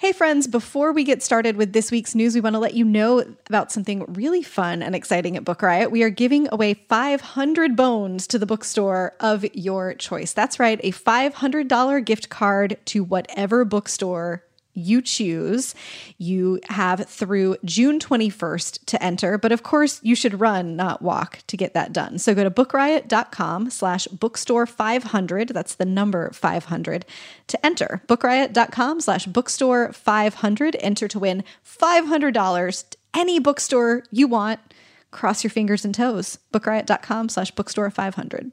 Hey, friends, before we get started with this week's news, we want to let you know about something really fun and exciting at Book Riot. We are giving away 500 bones to the bookstore of your choice. That's right, a $500 gift card to whatever bookstore you choose. You have through June 21st to enter, but of course you should run, not walk to get that done. So go to bookriot.com slash bookstore 500. That's the number 500 to enter. Bookriot.com slash bookstore 500. Enter to win $500 to any bookstore you want. Cross your fingers and toes. Bookriot.com slash bookstore 500.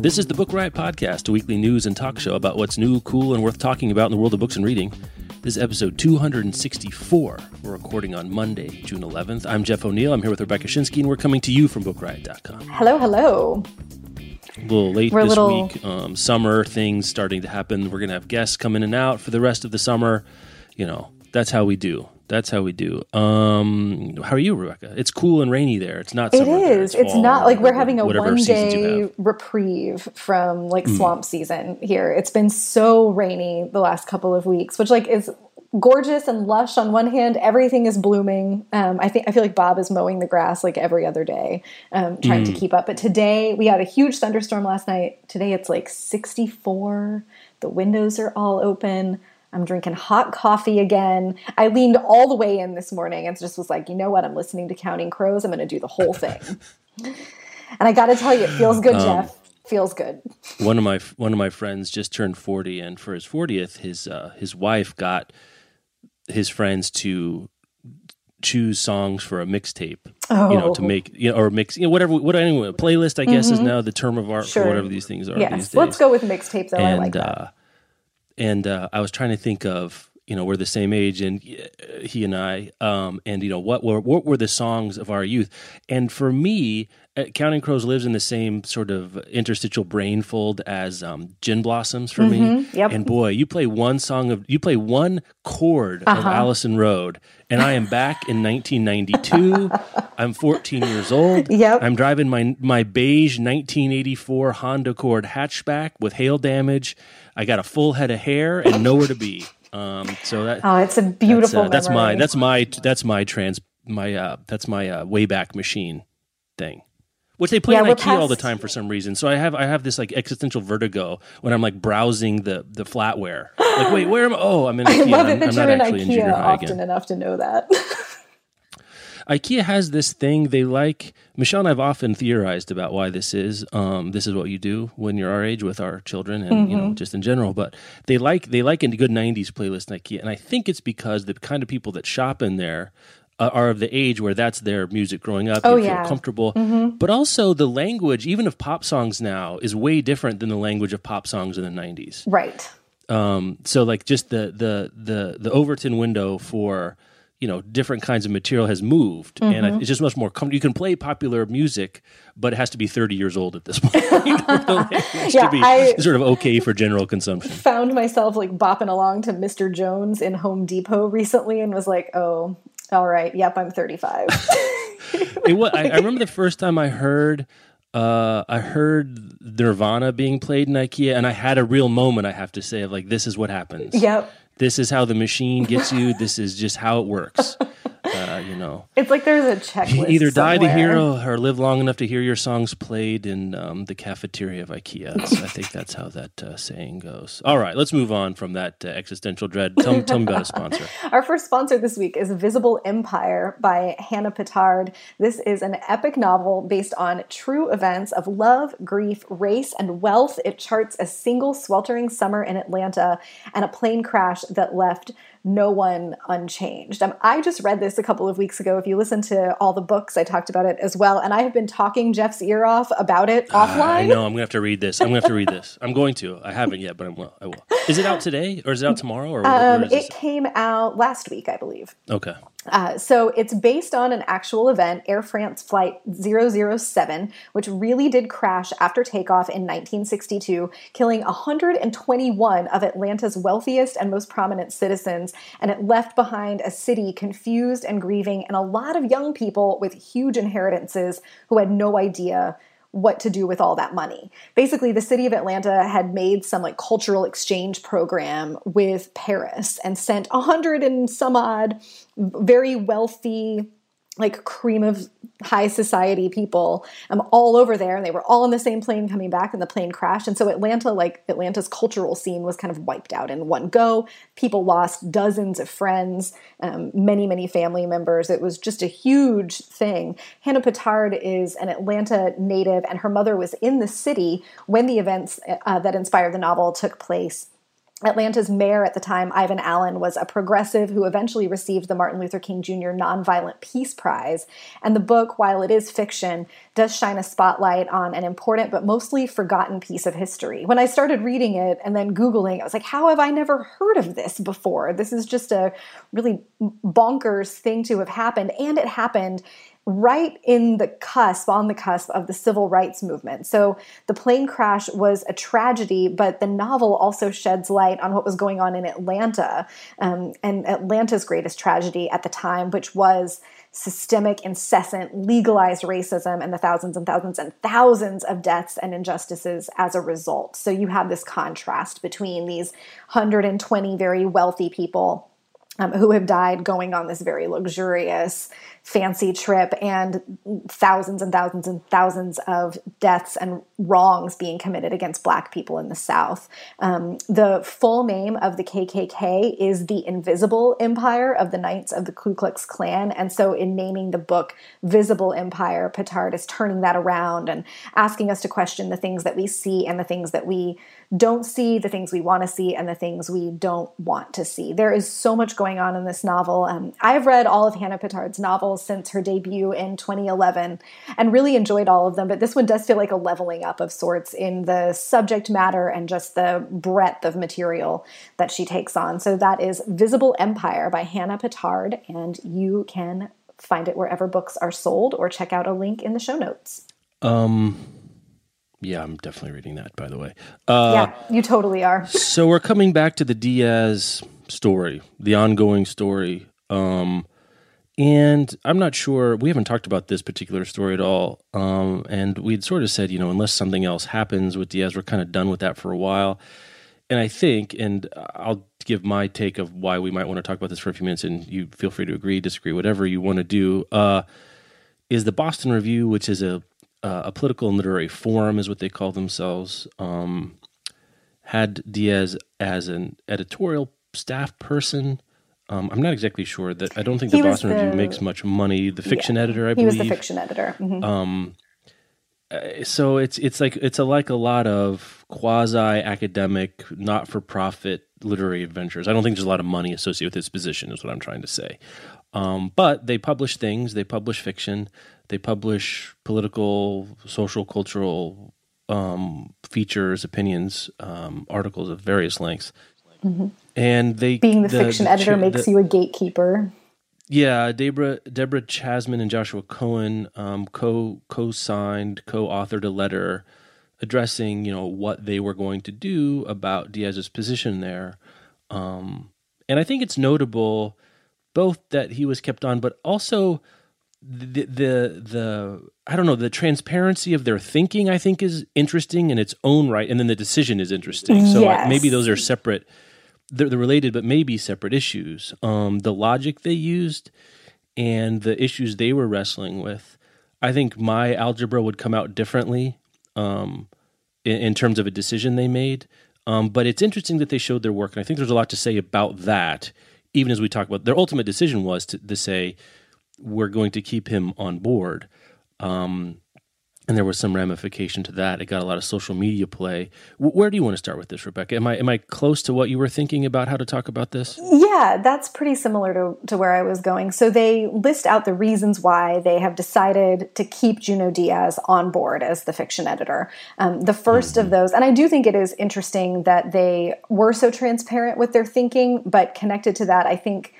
This is the Book Riot Podcast, a weekly news and talk show about what's new, cool, and worth talking about in the world of books and reading. This is episode 264. We're recording on Monday, June 11th. I'm Jeff O'Neal. I'm here with Rebecca Schinsky, and we're coming to you from BookRiot.com. Hello, hello. A little late We're this little- week. Um, summer things starting to happen. We're going to have guests come in and out for the rest of the summer. You know, that's how we do. That's how we do. Um, how are you, Rebecca? It's cool and rainy there. It's not It is. is. It's not like we're having a one day reprieve from like Hmm. swamp season here. It's been so rainy the last couple of weeks, which like is gorgeous and lush on one hand. Everything is blooming. Um, I think I feel like Bob is mowing the grass like every other day, um, trying Hmm. to keep up. But today we had a huge thunderstorm last night. Today it's like 64. The windows are all open. I'm drinking hot coffee again. I leaned all the way in this morning and just was like, you know what? I'm listening to Counting Crows. I'm going to do the whole thing. and I got to tell you, it feels good, Um, Jeff. Feels good. one of my one of my friends just turned 40 and for his 40th his uh, his wife got his friends to choose songs for a mixtape oh. you know to Oh. make you know or mix you know whatever what anyway a playlist i guess is now the term of art Mm-hmm. Sure. for whatever these things are these Yes. Let's go with mixtape, though. I like that. uh and uh i was trying to think of you know we're the same age and he and i um and you know what were what were the songs of our youth and for me uh, counting crows lives in the same sort of interstitial brain fold as um gin blossoms for me Mm-hmm. Yep. and boy you play one song of you play one chord of Uh-huh. allison road and i am back in 1992 i'm 14 years old Yep. i'm driving my my beige 1984 honda accord hatchback with hail damage i got a full head of hair and nowhere to be um so that Oh, it's a that's, beautiful uh, that's my that's my that's my trans my uh that's my uh wayback machine thing which they play Yeah, IKEA all the time for some reason. So I have I have this like existential vertigo when I'm like browsing the the flatware. Like, wait, where am I? Oh, I'm in I IKEA. love I'm, it that I'm you're not in actually in junior IKEA often again. enough to know that. IKEA has this thing they like. Michelle and I've often theorized about why this is. Um, this is what you do when you're our age with our children, and you Mm-hmm. know, just in general. But they like they like a good '90s playlist in IKEA, and I think it's because the kind of people that shop in there uh, are of the age where that's their music growing up. Oh, you yeah. feel comfortable, but also the language, even of pop songs now, is way different than the language of pop songs in the '90s right. um, so like just the the the the Overton window for you know different kinds of material has moved, and Mm-hmm. I, it's just much more. Com- you can play popular music, but it has to be thirty years old at this point. language Yeah, to be I- sort of okay for general consumption. Found myself like bopping along to Mr. Jones in Home Depot recently and was like, oh, all right. Yep, I'm 35. It wa- I, I remember the first time I heard. Uh, I heard Nirvana being played in IKEA, and I had a real moment. I have to say, of like, this is what happens. yep. This is how the machine gets you. this is just how it works. Uh, you know. It's like there's a checklist. You either die to somewhere. hero or live long enough to hear your songs played in um, the cafeteria of IKEA. So I think that's how that uh, saying goes. All right, let's move on from that uh, existential dread. Tell, tell me about a sponsor. Our first sponsor this week is Visible Empire by Hannah Pittard. This is an epic novel based on true events of love, grief, race, and wealth. It charts a single sweltering summer in Atlanta and a plane crash that left no one unchanged. Um, I just read this a couple of weeks ago. If you listen to all the books, I talked about it as well. And I have been talking Jeff's ear off about it offline. Ah, I know. I'm gonna have to read this. I'm gonna have to read this. I'm going to. I haven't yet, but I'm, well, I will. Is it out today or is it out tomorrow? Or Um, it came out last week, I believe. Okay. Uh, so it's based on an actual event, Air France Flight 007, which really did crash after takeoff in 1962, killing 121 of Atlanta's wealthiest and most prominent citizens. And it left behind a city confused and grieving, and a lot of young people with huge inheritances who had no idea what to do with all that money. Basically, the city of Atlanta had made some like cultural exchange program with Paris and sent a hundred and some odd very wealthy like cream of high society people um, all over there and they were all on the same plane coming back and the plane crashed. And so atlanta like atlanta's cultural scene was kind of wiped out in one go. People lost dozens of friends um, many many family members. It was just a huge thing. Hannah Pittard is an atlanta native and her mother was in the city when the events uh, that inspired the novel took place Atlanta's mayor at the time, Ivan Allen, was a progressive who eventually received the Martin Luther King Jr. Nonviolent Peace Prize. And the book, while it is fiction, does shine a spotlight on an important but mostly forgotten piece of history. When I started reading it and then Googling, I was like, how have I never heard of this before? This is just a really bonkers thing to have happened. And it happened right in the cusp, on the cusp of the civil rights movement. So the plane crash was a tragedy, but the novel also sheds light on what was going on in Atlanta um, and Atlanta's greatest tragedy at the time, which was systemic, incessant, legalized racism and the thousands and thousands and thousands of deaths and injustices as a result. So you have this contrast between these 120 very wealthy people um, who have died going on this very luxurious, fancy trip, and thousands and thousands and thousands of deaths and wrongs being committed against Black people in the South. Um, the full name of the KKK is the Invisible Empire of the Knights of the Ku Klux Klan, and so in naming the book Visible Empire, Pittard is turning that around and asking us to question the things that we see and the things that we don't see, the things we want to see, and the things we don't want to see. There is so much going on in this novel. Um, I've read all of Hannah Pittard's novels since her debut in 2011 and really enjoyed all of them, but this one does feel like a leveling up of sorts in the subject matter and just the breadth of material that she takes on. So that is Visible Empire by Hannah Pittard, and you can find it wherever books are sold or check out a link in the show notes. Um, yeah, I'm definitely reading that. By the way, uh, yeah, you totally are. so we're coming back to the Diaz story, the ongoing story. Um, and I'm not sure, we haven't talked about this particular story at all. Um, and we'd sort of said, you know, unless something else happens with Diaz, we're kind of done with that for a while. And I think, and I'll give my take of why we might want to talk about this for a few minutes, and you feel free to agree, disagree, whatever you want to do, uh, is the Boston Review, which is a, uh, a political and literary forum, is what they call themselves, um, had Diaz as an editorial staff person. Um, I'm not exactly sure that I don't think He the Boston Review makes much money. The fiction editor, I He believe. He was the fiction editor. Mhm. Um, uh, so it's it's like it's a, like a lot of quasi academic, not for profit literary adventures. I don't think there's a lot of money associated with this position. Is what I'm trying to say. Um, but they publish things. They publish fiction. They publish political, social, cultural um, features, opinions, um, articles of various lengths. And they. Being the, fiction editor cha- makes the- you a gatekeeper. yeah, Deborah Deborah Chasman and Joshua Cohen um, co co signed co authored a letter addressing you know what they were going to do about Diaz's position there, um, and I think it's notable both that he was kept on, but also the the the I don't know the transparency of their thinking. I think is interesting in its own right, and then the decision is interesting. So Yes. maybe those are separate they're, they're related but maybe separate issues. Um, the logic they used and the issues they were wrestling with i think my algebra would come out differently um, in, in terms of a decision they made. Um, but it's interesting that they showed their work and i think there's a lot to say about that even as we talk about their ultimate decision was to, to say we're going to keep him on board. Um, and there was some ramification to that. It got a lot of social media play. W- where do you want to start with this, Rebecca? Am I am I close to what you were thinking about how to talk about this? Yeah, that's pretty similar to, to where I was going. So they list out the reasons why they have decided to keep Junot Diaz on board as the fiction editor. Um, the 1st mm-hmm. of those, and I do think it is interesting that they were so transparent with their thinking, but connected to that, I think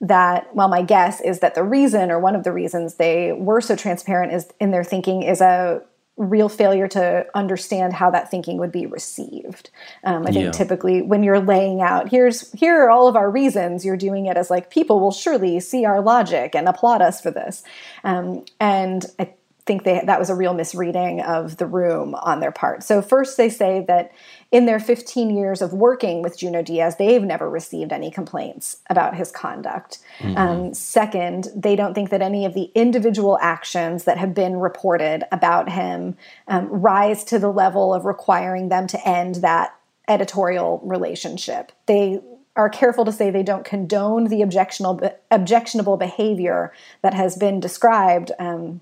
that well my guess is that the reason or one of the reasons they were so transparent is in their thinking is a real failure to understand how that thinking would be received um, i think yeah. typically when you're laying out here's here are all of our reasons you're doing it as like people will surely see our logic and applaud us for this um, and i think they that was a real misreading of the room on their part. So first they say that in their 15 years of working with Junot Diaz, they've never received any complaints about his conduct. Mm-hmm. Um, second, they don't think that any of the individual actions that have been reported about him um, rise to the level of requiring them to end that editorial relationship. They are careful to say they don't condone the objectionable objectionable behavior that has been described um,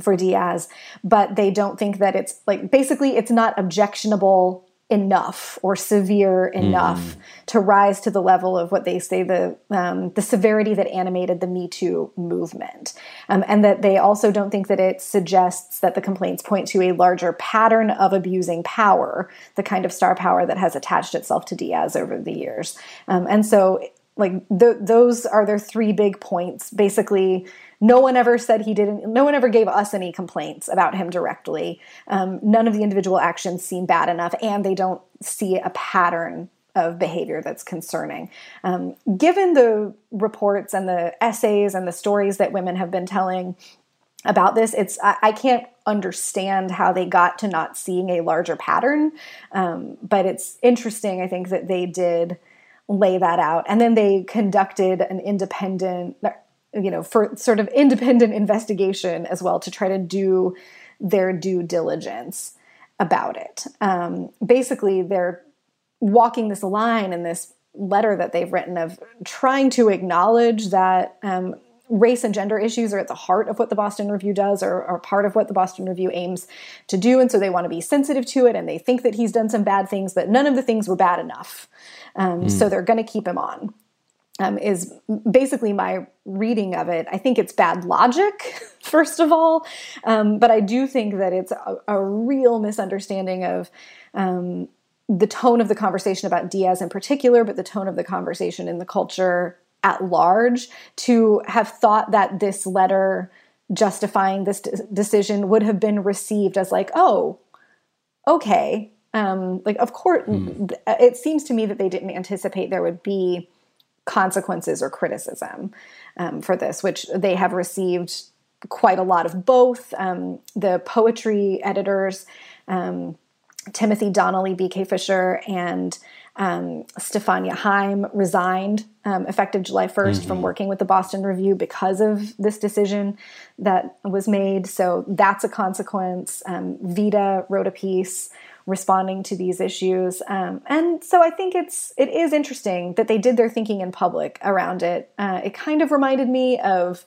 for Diaz, but they don't think that it's like basically it's not objectionable enough or severe enough mm. to rise to the level of what they say the um, the severity that animated the Me Too movement, um, and that they also don't think that it suggests that the complaints point to a larger pattern of abusing power, the kind of star power that has attached itself to Diaz over the years, um, and so like th- those are their three big points, basically no one ever said he didn't, no one ever gave us any complaints about him directly. Um, none of the individual actions seem bad enough, and they don't see a pattern of behavior that's concerning. Um, given the reports and the essays and the stories that women have been telling about this, it's I, I can't understand how they got to not seeing a larger pattern. Um, but it's interesting, I think, that they did lay that out. And then they conducted an independent you know, for sort of independent investigation as well to try to do their due diligence about it. Um, basically, they're walking this line in this letter that they've written of trying to acknowledge that um, race and gender issues are at the heart of what the Boston Review does or are part of what the Boston Review aims to do. And so they want to be sensitive to it and they think that he's done some bad things, but none of the things were bad enough. Um, mm. So they're going to keep him on um, is basically my reading of it. I think it's bad logic, first of all, um, but I do think that it's a, a real misunderstanding of um, the tone of the conversation about Diaz in particular, but the tone of the conversation in the culture at large to have thought that this letter justifying this de- decision would have been received as like, oh, okay. Um, like, of course, mm. it seems to me that they didn't anticipate there would be consequences or criticism um, for this, which they have received quite a lot of both. Um, the poetry editors, um, Timothy Donnelly, B.K. Fisher, and um, Stefania Heim resigned um, effective July 1st mm-hmm. from working with the Boston Review because of this decision that was made. So that's a consequence. Um, Vida wrote a piece responding to these issues. Um, and so I think it's it is interesting that they did their thinking in public around it. Uh, it kind of reminded me of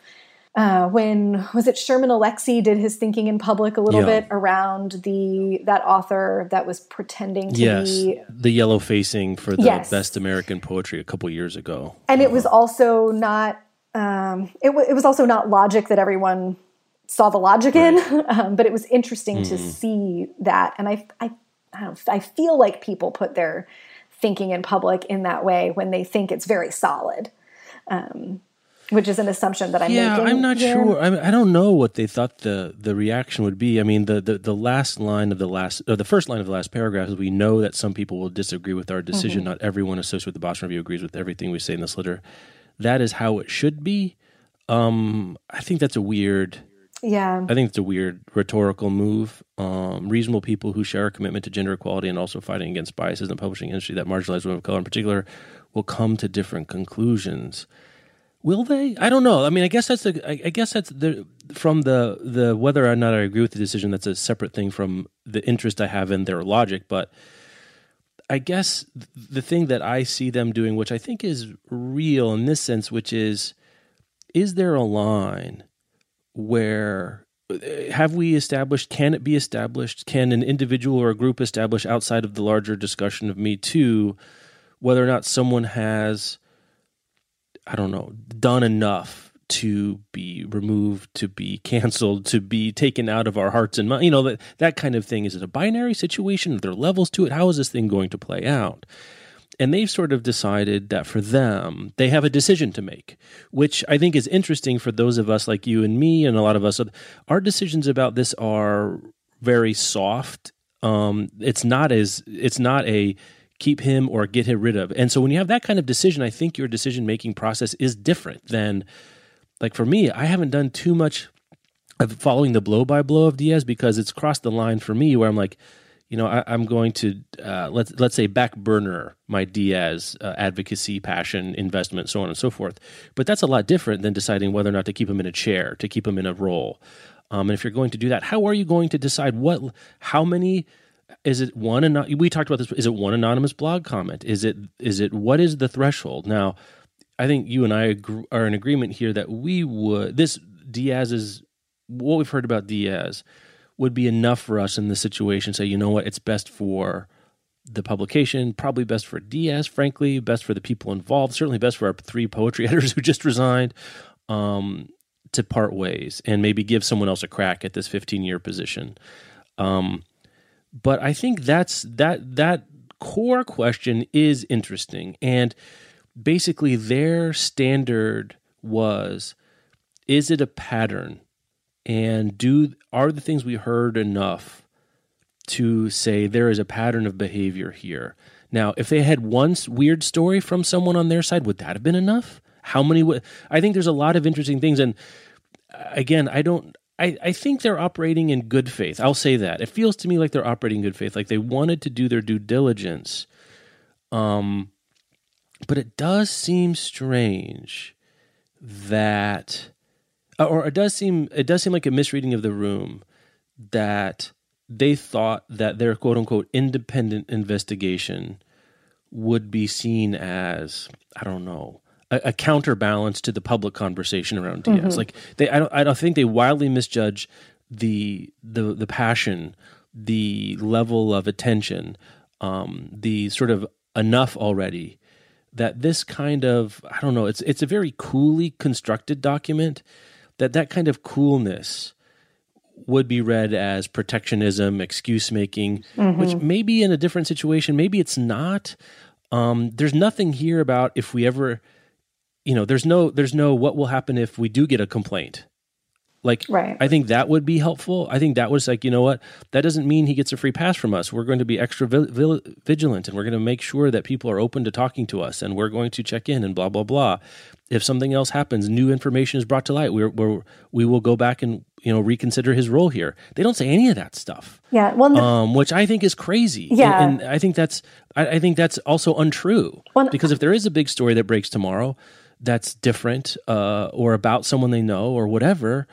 uh, when was it Sherman Alexie did his thinking in public a little yeah. bit around the that author that was pretending to yes, be the yellow facing for the yes. best American poetry a couple years ago, and it was also not um, it, w- it was also not logic that everyone saw the logic right. in, um, but it was interesting mm. to mm-hmm. see that, and I I I, I feel like people put their thinking in public in that way when they think it's very solid. Um, which is an assumption that I'm yeah, making. I'm not here. sure. I, mean, I, don't know what they thought the, the reaction would be. I mean, the, the, the last line of the last, or the first line of the last paragraph is we know that some people will disagree with our decision. Mm-hmm. Not everyone associated with the Boston Review agrees with everything we say in this letter. That is how it should be. Um, I think that's a weird yeah. I think it's a weird rhetorical move. Um, reasonable people who share a commitment to gender equality and also fighting against biases in the publishing industry that marginalize women of color in particular will come to different conclusions. Will they? I don't know. I mean, I guess that's the. I, I guess that's the from the the whether or not I agree with the decision. That's a separate thing from the interest I have in their logic. But I guess the thing that I see them doing, which I think is real in this sense, which is, is there a line where eh, have we established? Can it be established? Can an individual or a group establish outside of the larger discussion of Me Too whether or not someone has, I don't know, done enough to be removed, to be canceled, to be taken out of our hearts and minds? You know that that kind of thing. Is it a binary situation? Are there levels to it? How is this thing going to play out? And they've sort of decided that for them, they have a decision to make, which I think is interesting for those of us like you and me, and a lot of us. Our decisions about this are very soft. Um, it's not as it's not a keep him or get him rid of. And so when you have that kind of decision, I think your decision making process is different than like for me. I haven't done too much of following the blow by blow of Diaz because it's crossed the line for me where I'm like you know, I, am going to uh, let's let's say back burner my Diaz uh, advocacy, passion, investment, so on and so forth. But that's a lot different than deciding whether or not to keep him in a chair, to keep him in a role. Um, and if you're going to do that, how are you going to decide what, how many? Is it one? Anon- we talked about this. Is it one anonymous blog comment? Is it is it what is the threshold? Now, I think you and I agree, are in agreement here that we would this Diaz's what we've heard about Diaz would be enough for us in this situation. Say, you know what, it's best for the publication, probably best for Diaz, frankly, best for the people involved, certainly best for our three poetry editors who just resigned, um, to part ways and maybe give someone else a crack at this 15 year position. Um, but I think that's that that core question is interesting, and basically their standard was: is it a pattern? And do are the things we heard enough to say there is a pattern of behavior here? Now if they had one weird story from someone on their side would that have been enough? How many would i think there's a lot of interesting things. And uh, again i don't I, I think they're operating in good faith. I'll say that. It feels to me like they're operating in good faith like they wanted to do their due diligence. Um but it does seem strange that or it does seem it does seem like a misreading of the room that they thought that their quote unquote independent investigation would be seen as I don't know a, a counterbalance to the public conversation around Diaz. Mm-hmm. Like they, I don't, I don't think they wildly misjudge the the the passion, the level of attention, um, the sort of enough already that this kind of I don't know. It's it's a very coolly constructed document that that kind of coolness would be read as protectionism, excuse making, mm-hmm. which maybe in a different situation, maybe it's not. Um, there's nothing here about if we ever, you know, there's no, there's no what will happen if we do get a complaint. Like, right. I think that would be helpful. I think that was like, you know what? That doesn't mean he gets a free pass from us. We're going to be extra vi- vigilant and we're going to make sure that people are open to talking to us and we're going to check in and blah, blah, blah. If something else happens, new information is brought to light, we're, we're, we will go back and, you know, reconsider his role here. They don't say any of that stuff. Yeah. Well, the, um, which I think is crazy. Yeah. And, and I think that's, I, I, think that's also untrue well, because if there is a big story that breaks tomorrow that's different uh, or about someone they know or whatever,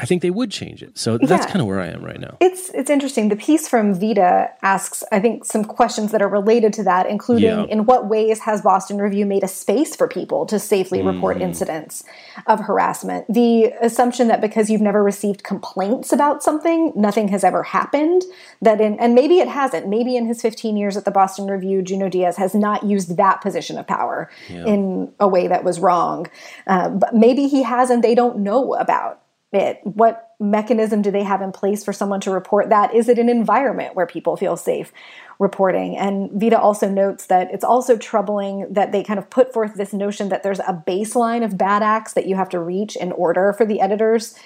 I think they would change it. So that's kind of where I am right now. It's it's interesting. The piece from Vida asks, I think, some questions that are related to that, including yeah. in what ways has Boston Review made a space for people to safely report mm. incidents of harassment? The assumption that because you've never received complaints about something, nothing has ever happened. That in and maybe it hasn't. Maybe in his 15 years at the Boston Review, Junot Diaz has not used that position of power yeah. in a way that was wrong. Uh, but maybe he has, and they don't know about it? What mechanism do they have in place for someone to report that? Is it an environment where people feel safe reporting? And Vida also notes that it's also troubling that they kind of put forth this notion that there's a baseline of bad acts that you have to reach in order for the editors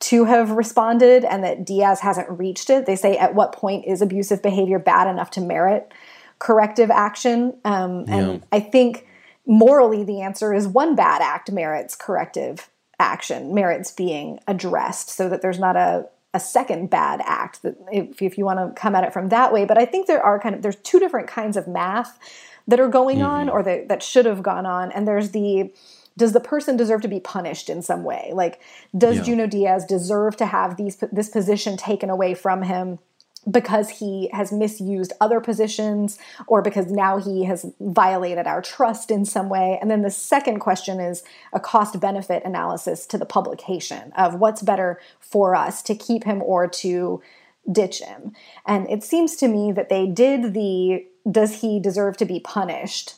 to have responded and that Diaz hasn't reached it. They say, at what point is abusive behavior bad enough to merit corrective action? Um, and. I think morally the answer is one bad act merits corrective action merits being addressed so that there's not a a second bad act that if, if you want to come at it from that way but i think there are kind of there's two different kinds of math that are going mm-hmm. on or that, that should have gone on and there's the does the person deserve to be punished in some way like does yeah. junot diaz deserve to have these this position taken away from him because he has misused other positions or because now he has violated our trust in some way. And then the second question is a cost benefit analysis to the publication of what's better for us to keep him or to ditch him. And it seems to me that they did the does he deserve to be punished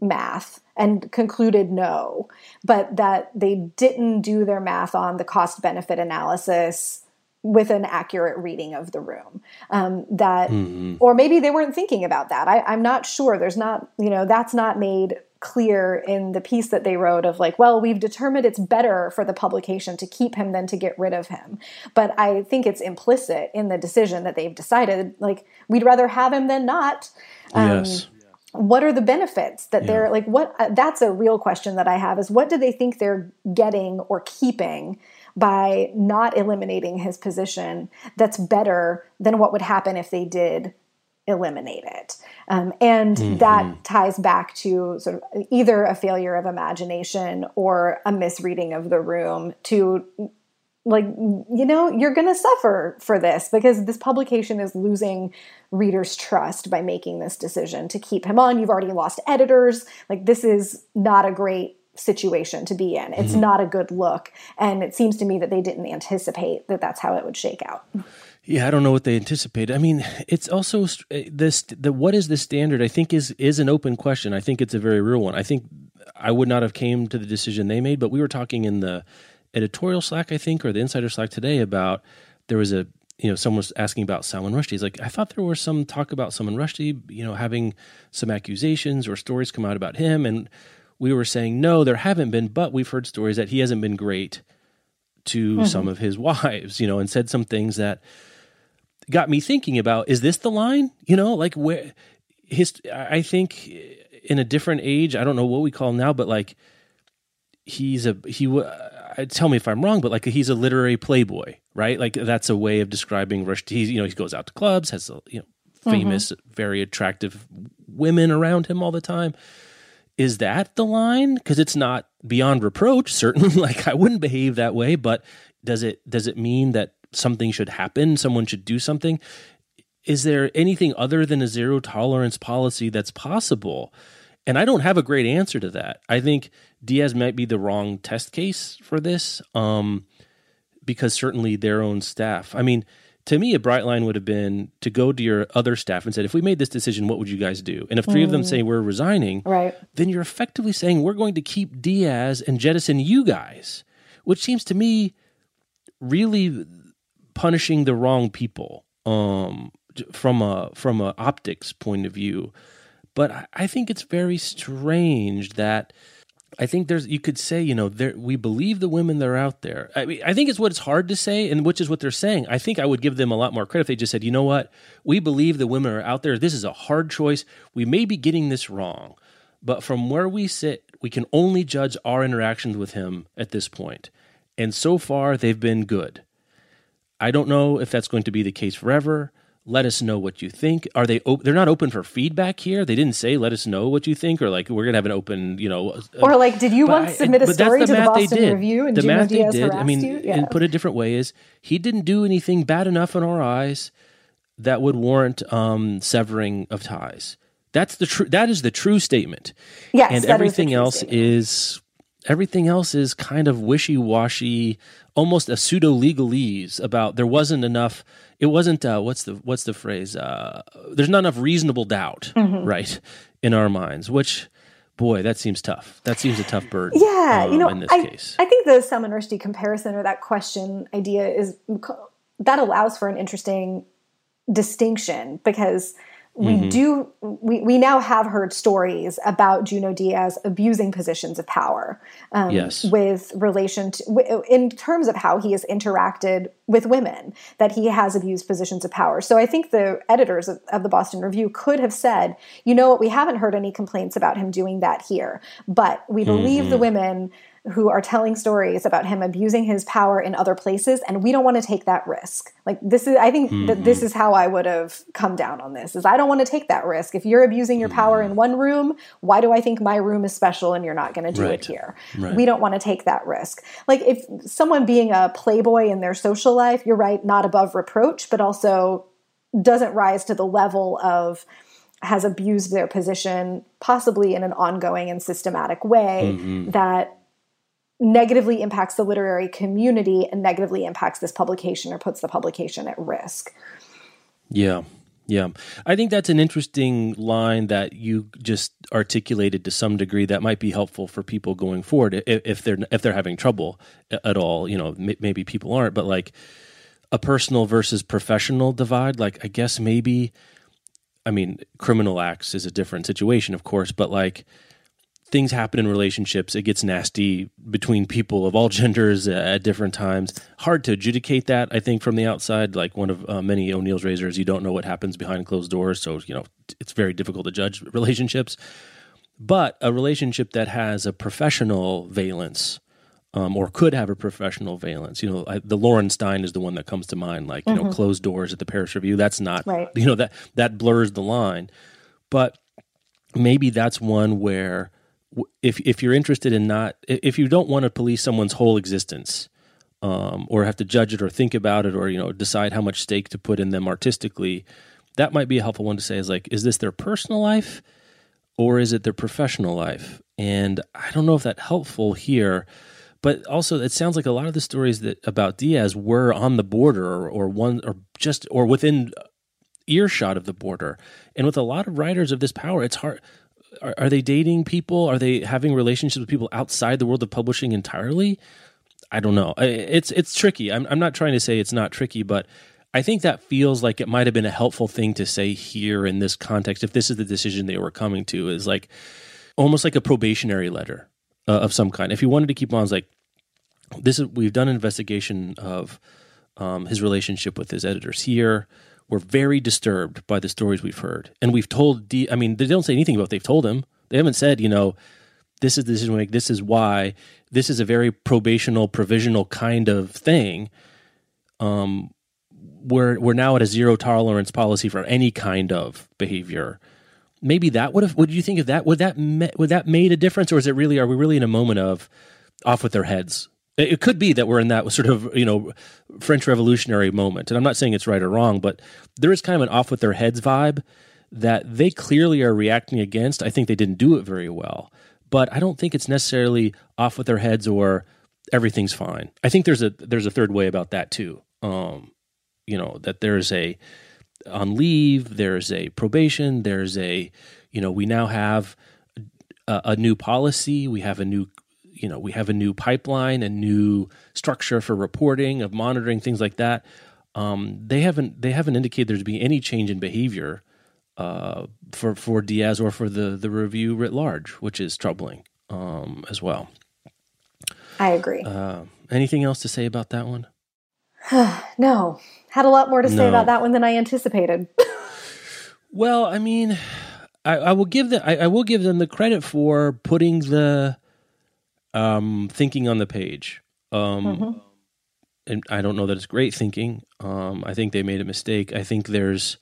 math and concluded no, but that they didn't do their math on the cost benefit analysis with an accurate reading of the room. Um, that, mm-hmm. or maybe they weren't thinking about that. I, I'm not sure. There's not, you know, that's not made clear in the piece that they wrote of like, well, we've determined it's better for the publication to keep him than to get rid of him. But I think it's implicit in the decision that they've decided, like, we'd rather have him than not. Um, yes what are the benefits that yeah. they're like what uh, that's a real question that i have is what do they think they're getting or keeping by not eliminating his position that's better than what would happen if they did eliminate it. Um, and mm-hmm. that ties back to sort of either a failure of imagination or a misreading of the room to like you know you're going to suffer for this because this publication is losing readers trust by making this decision to keep him on. You've already lost editors. Like this is not a great situation to be in it's mm-hmm. not a good look and it seems to me that they didn't anticipate that that's how it would shake out yeah, I don't know what they anticipated. I mean, it's also eh, this the what is the standard? I think is is an open question. I think it's a very real one. I think I would not have came to the decision they made, but we were talking in the editorial Slack, I think, or the insider Slack today about there was a you know someone was asking about Salman Rushdie. He's like, I thought there was some talk about Salman Rushdie, you know, having some accusations or stories come out about him, and we were saying no, there haven't been, but we've heard stories that he hasn't been great to mm-hmm. some of his wives, you know, and said some things that got me thinking about: is this the line? You know, like where his? I think in a different age, I don't know what we call now, but like he's a he would tell me if I'm wrong, but like he's a literary playboy, right? Like that's a way of describing Rush. He's, you know, he goes out to clubs, has you know famous, mm-hmm. very attractive women around him all the time. Is that the line? Because it's not beyond reproach. Certainly, like I wouldn't behave that way. But does it does it mean that something should happen? Someone should do something? Is there anything other than a zero tolerance policy that's possible? And I don't have a great answer to that. I think Diaz might be the wrong test case for this, um, because certainly their own staff. I mean, to me, a bright line would have been to go to your other staff and said, if we made this decision, what would you guys do? And if three mm. of them mm. say we're resigning, right. then you're effectively saying we're going to keep Diaz and jettison you guys, which seems to me really punishing the wrong people um, from a from a optics point of view. But I think it's very strange that I think there's you could say you know there we believe the women that are out there. I mean I think it's what it's hard to say and which is what they're saying. I think I would give them a lot more credit if they just said you know what we believe the women are out there. This is a hard choice. We may be getting this wrong, but from where we sit, we can only judge our interactions with him at this point. And so far they've been good. I don't know if that's going to be the case forever let us know what you think. Are they? Op- they're not open for feedback here. They didn't say let us know what you think, or like we're gonna have an open, you know. Uh, or like, did you once I, submit a story to the Boston Review and the math Diaz they did. I mean? Yeah. and put a different way is he didn't do anything bad enough in our eyes that would warrant um, severing of ties. That's the true. That is the true statement. Yes, and everything else statement. is everything else is kind of wishy washy, almost a pseudo legalese about there wasn't enough it wasn't uh, what's the what's the phrase? Uh, there's not enough reasonable doubt, mm-hmm. right, in our minds. Which, boy, that seems tough. That seems a tough burden. Yeah, um, you know, in this I, case, I think the Salman Rushdie comparison or that question idea is that allows for an interesting distinction because we mm-hmm. do we, we now have heard stories about Junot Diaz abusing positions of power um, yes. with relation to in terms of how he has interacted with women that he has abused positions of power so I think the editors of, of the Boston Review could have said you know what we haven't heard any complaints about him doing that here but we believe mm-hmm. the women who are telling stories about him abusing his power in other places and we don't want to take that risk like this is i think mm-hmm. that this is how i would have come down on this is i don't want to take that risk if you're abusing your power in mm-hmm. one room why do i think my room is special and you're not going to do right. it here right. we don't want to take that risk like if someone being a playboy in their social life you're right not above reproach but also doesn't rise to the level of has abused their position, possibly in an ongoing and systematic way Mm-hmm. that negatively impacts the literary community and negatively impacts this publication or puts the publication at risk. Yeah. Yeah. I think that's an interesting line that you just articulated to some degree that might be helpful for people going forward if, they're if they're having trouble at all, you know, maybe people aren't, but like a personal versus professional divide, like I guess maybe I mean, criminal acts is a different situation, of course, but like things happen in relationships. It gets nasty between people of all genders at different times. Hard to adjudicate that, I think, from the outside. Like one of uh, many O'Neal's razors, you don't know what happens behind closed doors. So, you know, it's very difficult to judge relationships. But a relationship that has a professional valence, um, or could have a professional valence. You know, I, the Lorin Stein is the one that comes to mind. Like, you know, closed doors at the Paris Review. That's not, Right. you know, that that blurs the line. But maybe that's one where if if you're interested in not if you don't want to police someone's whole existence um, or have to judge it or think about it or you know decide how much stake to put in them artistically that might be a helpful one to say is like is this their personal life or is it their professional life and i don't know if that's helpful here but also it sounds like a lot of the stories that about diaz were on the border or, or one or just or within earshot of the border. And with a lot of writers of this power, it's hard. Are, are they dating people? Are they having relationships with people outside the world of publishing entirely? I don't know. It's it's tricky. I'm I'm not trying to say it's not tricky, but I think that feels like it might have been a helpful thing to say here in this context. If this is the decision they were coming to, is like almost like a probationary letter uh, of some kind. If you wanted to keep on, it's like this is we've done an investigation of um, his relationship with his editors here. We're very disturbed by the stories we've heard, and we've told. D- I mean, they don't say anything about what they've told him. They haven't said, you know, this is the decision we make. This is why. This is a very probational, provisional kind of thing. Um, we're we're now at a zero tolerance policy for any kind of behavior. Maybe that would have. Would you think of that? Would that would that made a difference, or is it really? Are we really in a moment of off with their heads? It could be that we're in that sort of you know French Revolutionary moment, and I'm not saying it's right or wrong, but there is kind of an off with their heads vibe that they clearly are reacting against. I think they didn't do it very well, but I don't think it's necessarily off with their heads or everything's fine. I think there's a there's a third way about that too. Um, you know that there's a on leave, there's a probation, there's a you know we now have a, a new policy, we have a new you know we have a new pipeline, a new structure for reporting of monitoring things like that. Um, they haven't they haven't indicated there's been any change in behavior uh, for for Diaz or for the the review writ large, which is troubling um, as well. I agree. Uh, anything else to say about that one? no, had a lot more to say No. about that one than I anticipated. Well, I mean, I, I will give the I, I will give them the credit for putting the um, thinking on the page. Um, And I don't know that it's great thinking. Um, I think they made a mistake. I think there's,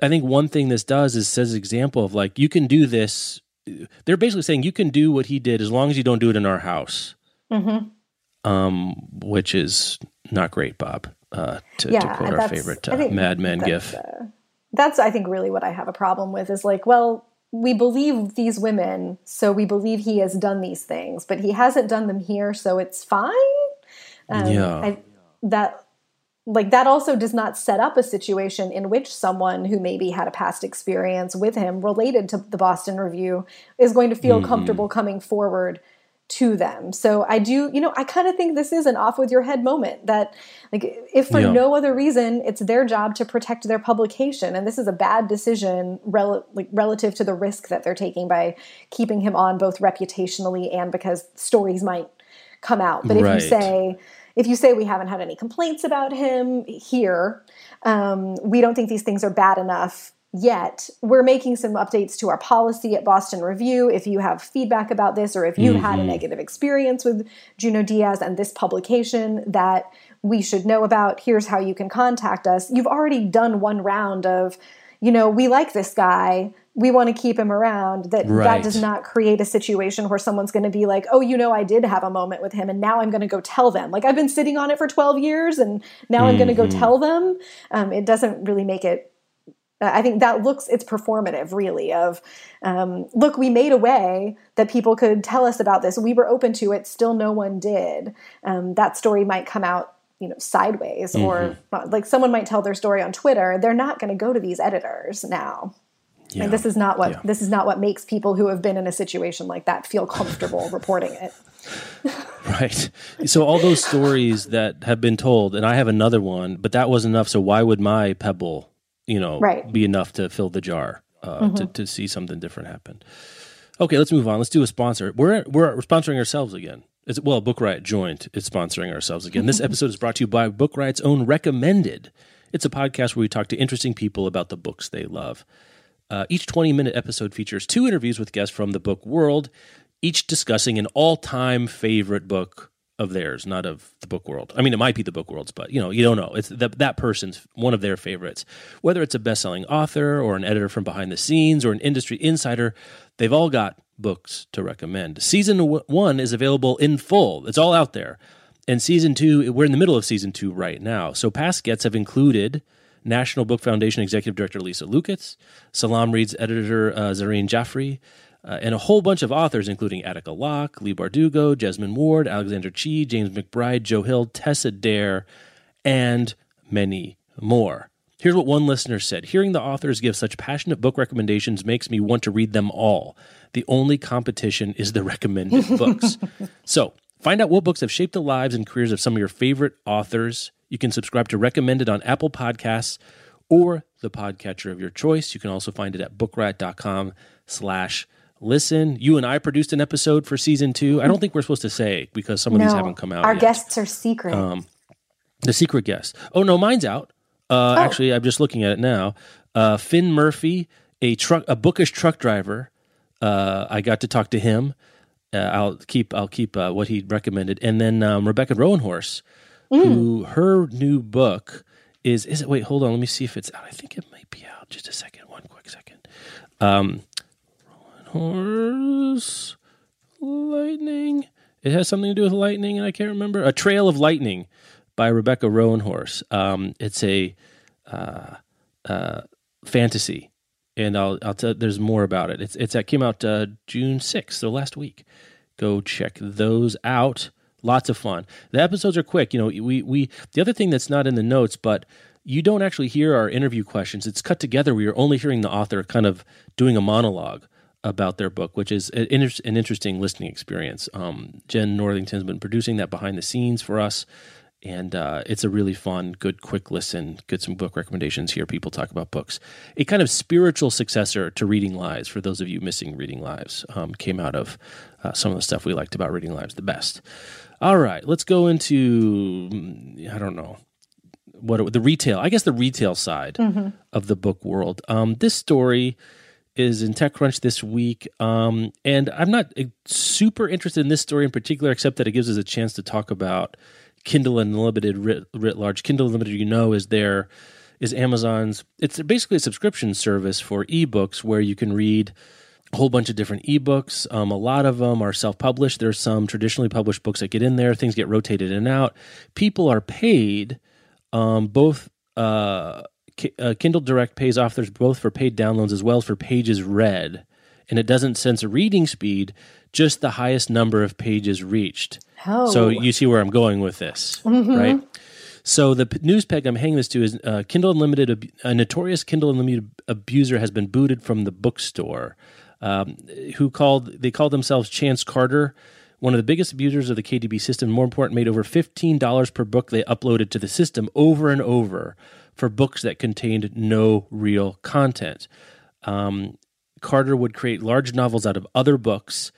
I think one thing this does is says example of like you can do this. They're basically saying you can do what he did as long as you don't do it in our house. Um, which is not great, Bob. Uh, to, to quote our favorite uh, Mad Men gif. uh, that's I think really what I have a problem with is like, well, we believe these women, so we believe he has done these things, but he hasn't done them here, so it's fine. Um, Yeah. I, that like that also does not set up a situation in which someone who maybe had a past experience with him related to the Boston Review is going to feel Mm-hmm. comfortable coming forward to them. So I do, you know, I kind of think this is an off with your head moment that like if for Yeah. no other reason it's their job to protect their publication and this is a bad decision rel- like relative to the risk that they're taking by keeping him on both reputationally and because stories might come out. But if Right. you say if you say we haven't had any complaints about him here, um, we don't think these things are bad enough yet. We're making some updates to our policy at Boston Review. If you have feedback about this, or if you've had a negative experience with Junot Diaz and this publication that we should know about, here's how you can contact us. You've already done one round of you know, we like this guy. We want to keep him around. That that does not create a situation where someone's going to be like, "Oh, you know, I did have a moment with him, and now I'm going to go tell them." Like I've been sitting on it for 12 years, and now I'm going to go tell them. Um, it doesn't really make it I think that looks it's performative, really. Of um, look, we made a way that people could tell us about this. We were open to it. Still, no one did. Um, that story might come out, you know, sideways, or like someone might tell their story on Twitter. They're not going to go to these editors now. Yeah. And this is not what Yeah. this is not what makes people who have been in a situation like that feel comfortable reporting it. Right. So all those stories that have been told, and I have another one, but that was enough. So why would my pebble, you know, Right. be enough to fill the jar uh, to to see something different happen? Okay, let's move on. Let's do a sponsor. We're we're sponsoring ourselves again. It's, well, Book Riot joint is sponsoring ourselves again. This episode is brought to you by Book Riot's own Recommended. It's a podcast where we talk to interesting people about the books they love. Uh, each 20 minute episode features two interviews with guests from the book world, each discussing an all time favorite book of theirs, not of the book world. I mean, it might be the book world's, but you know, you don't know. It's that that person's one of their favorites. Whether it's a best selling author or an editor from behind the scenes or an industry insider, they've all got books to recommend. Season w- one is available in full, it's all out there. And season two, we're in the middle of season two right now. So past guests have included National Book Foundation Executive Director Lisa Lucas, Salaam Reads editor uh, Zareen Jaffery, uh, and a whole bunch of authors, including Attica Locke, Leigh Bardugo, Jesmyn Ward, Alexander Chee, James McBride, Joe Hill, Tessa Dare, and many more. Here's what one listener said Hearing the authors give such passionate book recommendations makes me want to read them all. The only competition is the recommended books. So, find out what books have shaped the lives and careers of some of your favorite authors. You can subscribe to Recommended on Apple Podcasts or the podcatcher of your choice. You can also find it at bookriot.com slash listen. You and I produced an episode for season two. I don't think we're supposed to say because some of these haven't come out Our yet. guests are secret. The secret guest. Oh no, mine's out. Uh, Actually, I'm just looking at it now. Uh, Finn Murphy, a truck, a bookish truck driver. Uh, I got to talk to him. Uh, I'll keep I'll keep uh, what he recommended, and then um, Rebecca Roanhorse, who her new book is is it? Wait, hold on. Let me see if it's out. I think it might be out. Just a second. One quick second. Um, Roanhorse lightning. It has something to do with lightning, and I can't remember. A Trail of Lightning by Rebecca Roanhorse. Um, it's a uh, uh, fantasy, and I'll I'll tell. There's more about it. It's it's that came out uh, June sixth, so last week. Go check those out. Lots of fun. The episodes are quick. You know, we we the other thing that's not in the notes, but you don't actually hear our interview questions. It's cut together. We are only hearing the author kind of doing a monologue about their book, which is an, inter- an interesting listening experience. Um, Jenn Northington's been producing that behind the scenes for us, and uh, it's a really fun, good, quick listen. Get some book recommendations. Hear people talk about books. A kind of spiritual successor to Reading Lives. For those of you missing Reading Lives, um, came out of uh, some of the stuff we liked about Reading Lives the best. All right, let's go into mm, I don't know what the retail. I guess the retail side of the book world. Um, this story is in TechCrunch this week, um, and I'm not super interested in this story in particular, except that it gives us a chance to talk about Kindle Unlimited writ, writ large. Kindle Unlimited, you know, is there is Amazon's. It's basically a subscription service for ebooks where you can read a whole bunch of different ebooks. Um, a lot of them are self-published. There's some traditionally published books that get in there. Things get rotated in and out. People are paid um, both uh, uh, Kindle Direct pays authors both for paid downloads as well as for pages read, and it doesn't censor reading speed, just the highest number of pages reached. Oh. So you see where I'm going with this, right? So the p- news peg I'm hanging this to is uh, Kindle Unlimited. ab- A notorious Kindle Unlimited abuser has been booted from the bookstore. Um, who called they called themselves Chance Carter, one of the biggest abusers of the KDP system. More important, made over fifteen dollars per book they uploaded to the system over and over for books that contained no real content. Um, Carter would create large novels out of other books.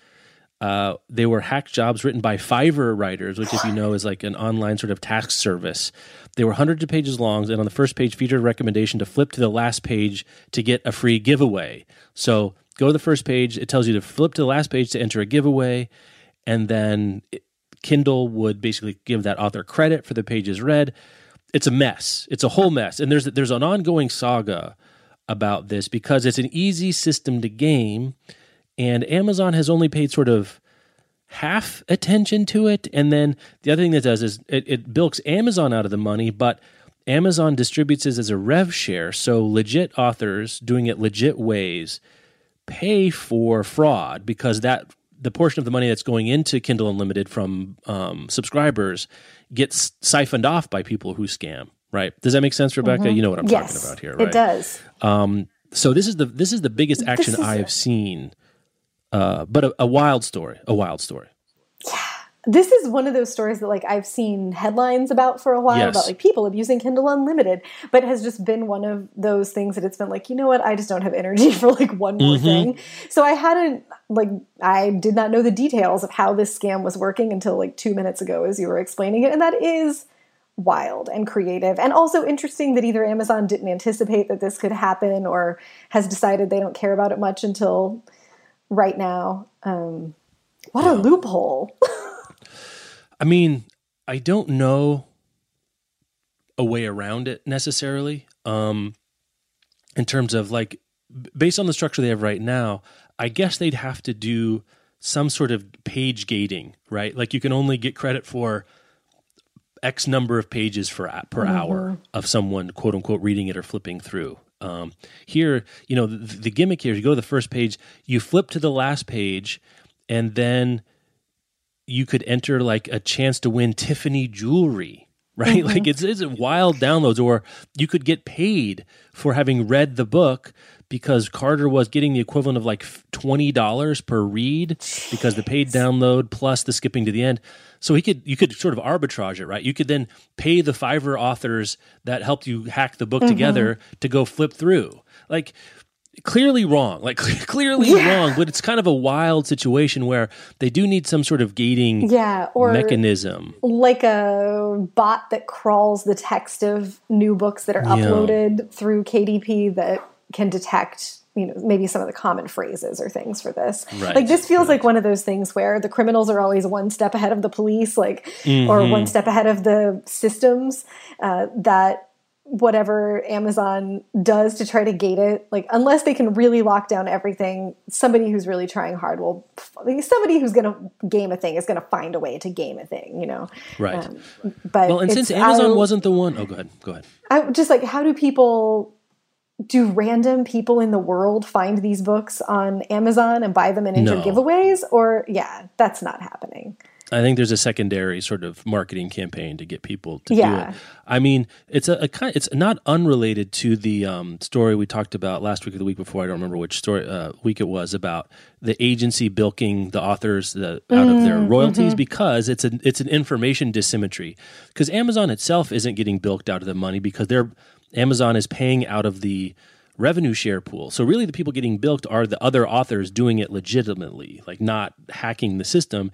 Uh, they were hack jobs written by Fiverr writers, which, if you know, is like an online sort of task service. They were hundreds of pages long, and on the first page featured a recommendation to flip to the last page to get a free giveaway. So go to the first page; it tells you to flip to the last page to enter a giveaway, and then Kindle would basically give that author credit for the pages read. It's a mess. It's a whole mess, and there's there's an ongoing saga about this because it's an easy system to game, and Amazon has only paid sort of half attention to it. And then the other thing that does is it, it bilks Amazon out of the money, but Amazon distributes it as a rev share. So legit authors doing it legit ways pay for fraud because that the portion of the money that's going into Kindle Unlimited from um, subscribers gets siphoned off by people who scam. Right? Does that make sense, Rebecca? You know what I'm yes, talking about here, right? it does. Um, so this is the this is the biggest action I have seen, uh, but a, a wild story. A wild story. This is one of those stories that like I've seen headlines about for a while Yes. about like people abusing Kindle Unlimited, but has just been one of those things that it's been like, you know what, I just don't have energy for like one more Mm-hmm. thing. So I hadn't like I did not know the details of how this scam was working until like 2 minutes ago as you were explaining it and that is wild and creative and also interesting that either Amazon didn't anticipate that this could happen or has decided they don't care about it much until right now. Um what a loophole. I mean, I don't know a way around it necessarily. Um, in terms of like, based on the structure they have right now, I guess they'd have to do some sort of page gating, right? Like you can only get credit for X number of pages for per hour of someone quote unquote reading it or flipping through. Um, here, you know, the, the gimmick here is you go to the first page, you flip to the last page, and then you could enter like a chance to win Tiffany jewelry, right? Mm-hmm. Like it's it's wild downloads, or you could get paid for having read the book because Carter was getting the equivalent of like twenty dollars per read because the paid download plus the skipping to the end. So he could you could sort of arbitrage it, right? You could then pay the Fiverr authors that helped you hack the book mm-hmm. together to go flip through. Like clearly wrong, like clearly wrong, but it's kind of a wild situation where they do need some sort of gating Yeah, or mechanism. like a bot that crawls the text of new books that are uploaded through KDP that can detect, you know, maybe some of the common phrases or things for this. Right, Like this feels like one of those things where the criminals are always one step ahead of the police, like or one step ahead of the systems uh, that whatever Amazon does to try to gate it, like unless they can really lock down everything, somebody who's really trying hard will somebody who's going to game a thing is going to find a way to game a thing, you know. Right. Um, but well, and since Amazon I- wasn't the one, oh, go ahead, go ahead. I just like how do people do random people in the world find these books on Amazon and buy them and enter No. giveaways or yeah, that's not happening. I think there's a secondary sort of marketing campaign to get people to Yeah. do it. I mean, it's a, a kind. It's not unrelated to the um, story we talked about last week or the week before. I don't remember which story uh, week it was about the agency bilking the authors the, out of their royalties because it's an it's an information dissymmetry. Because Amazon itself isn't getting bilked out of the money because they're Amazon is paying out of the revenue share pool. So really the people getting bilked are the other authors doing it legitimately, like not hacking the system.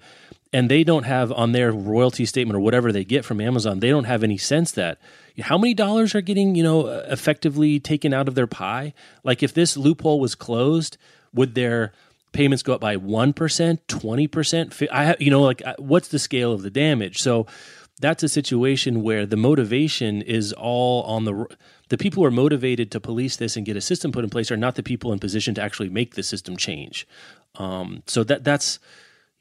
And they don't have on their royalty statement or whatever they get from Amazon, they don't have any sense that how many dollars are getting, you know, effectively taken out of their pie. Like if this loophole was closed, would their payments go up by 1%, 20%? I you know, like uh, what's the scale of the damage? So that's a situation where the motivation is all on the the people who are motivated to police this and get a system put in place are not the people in position to actually make the system change. Um, so that that's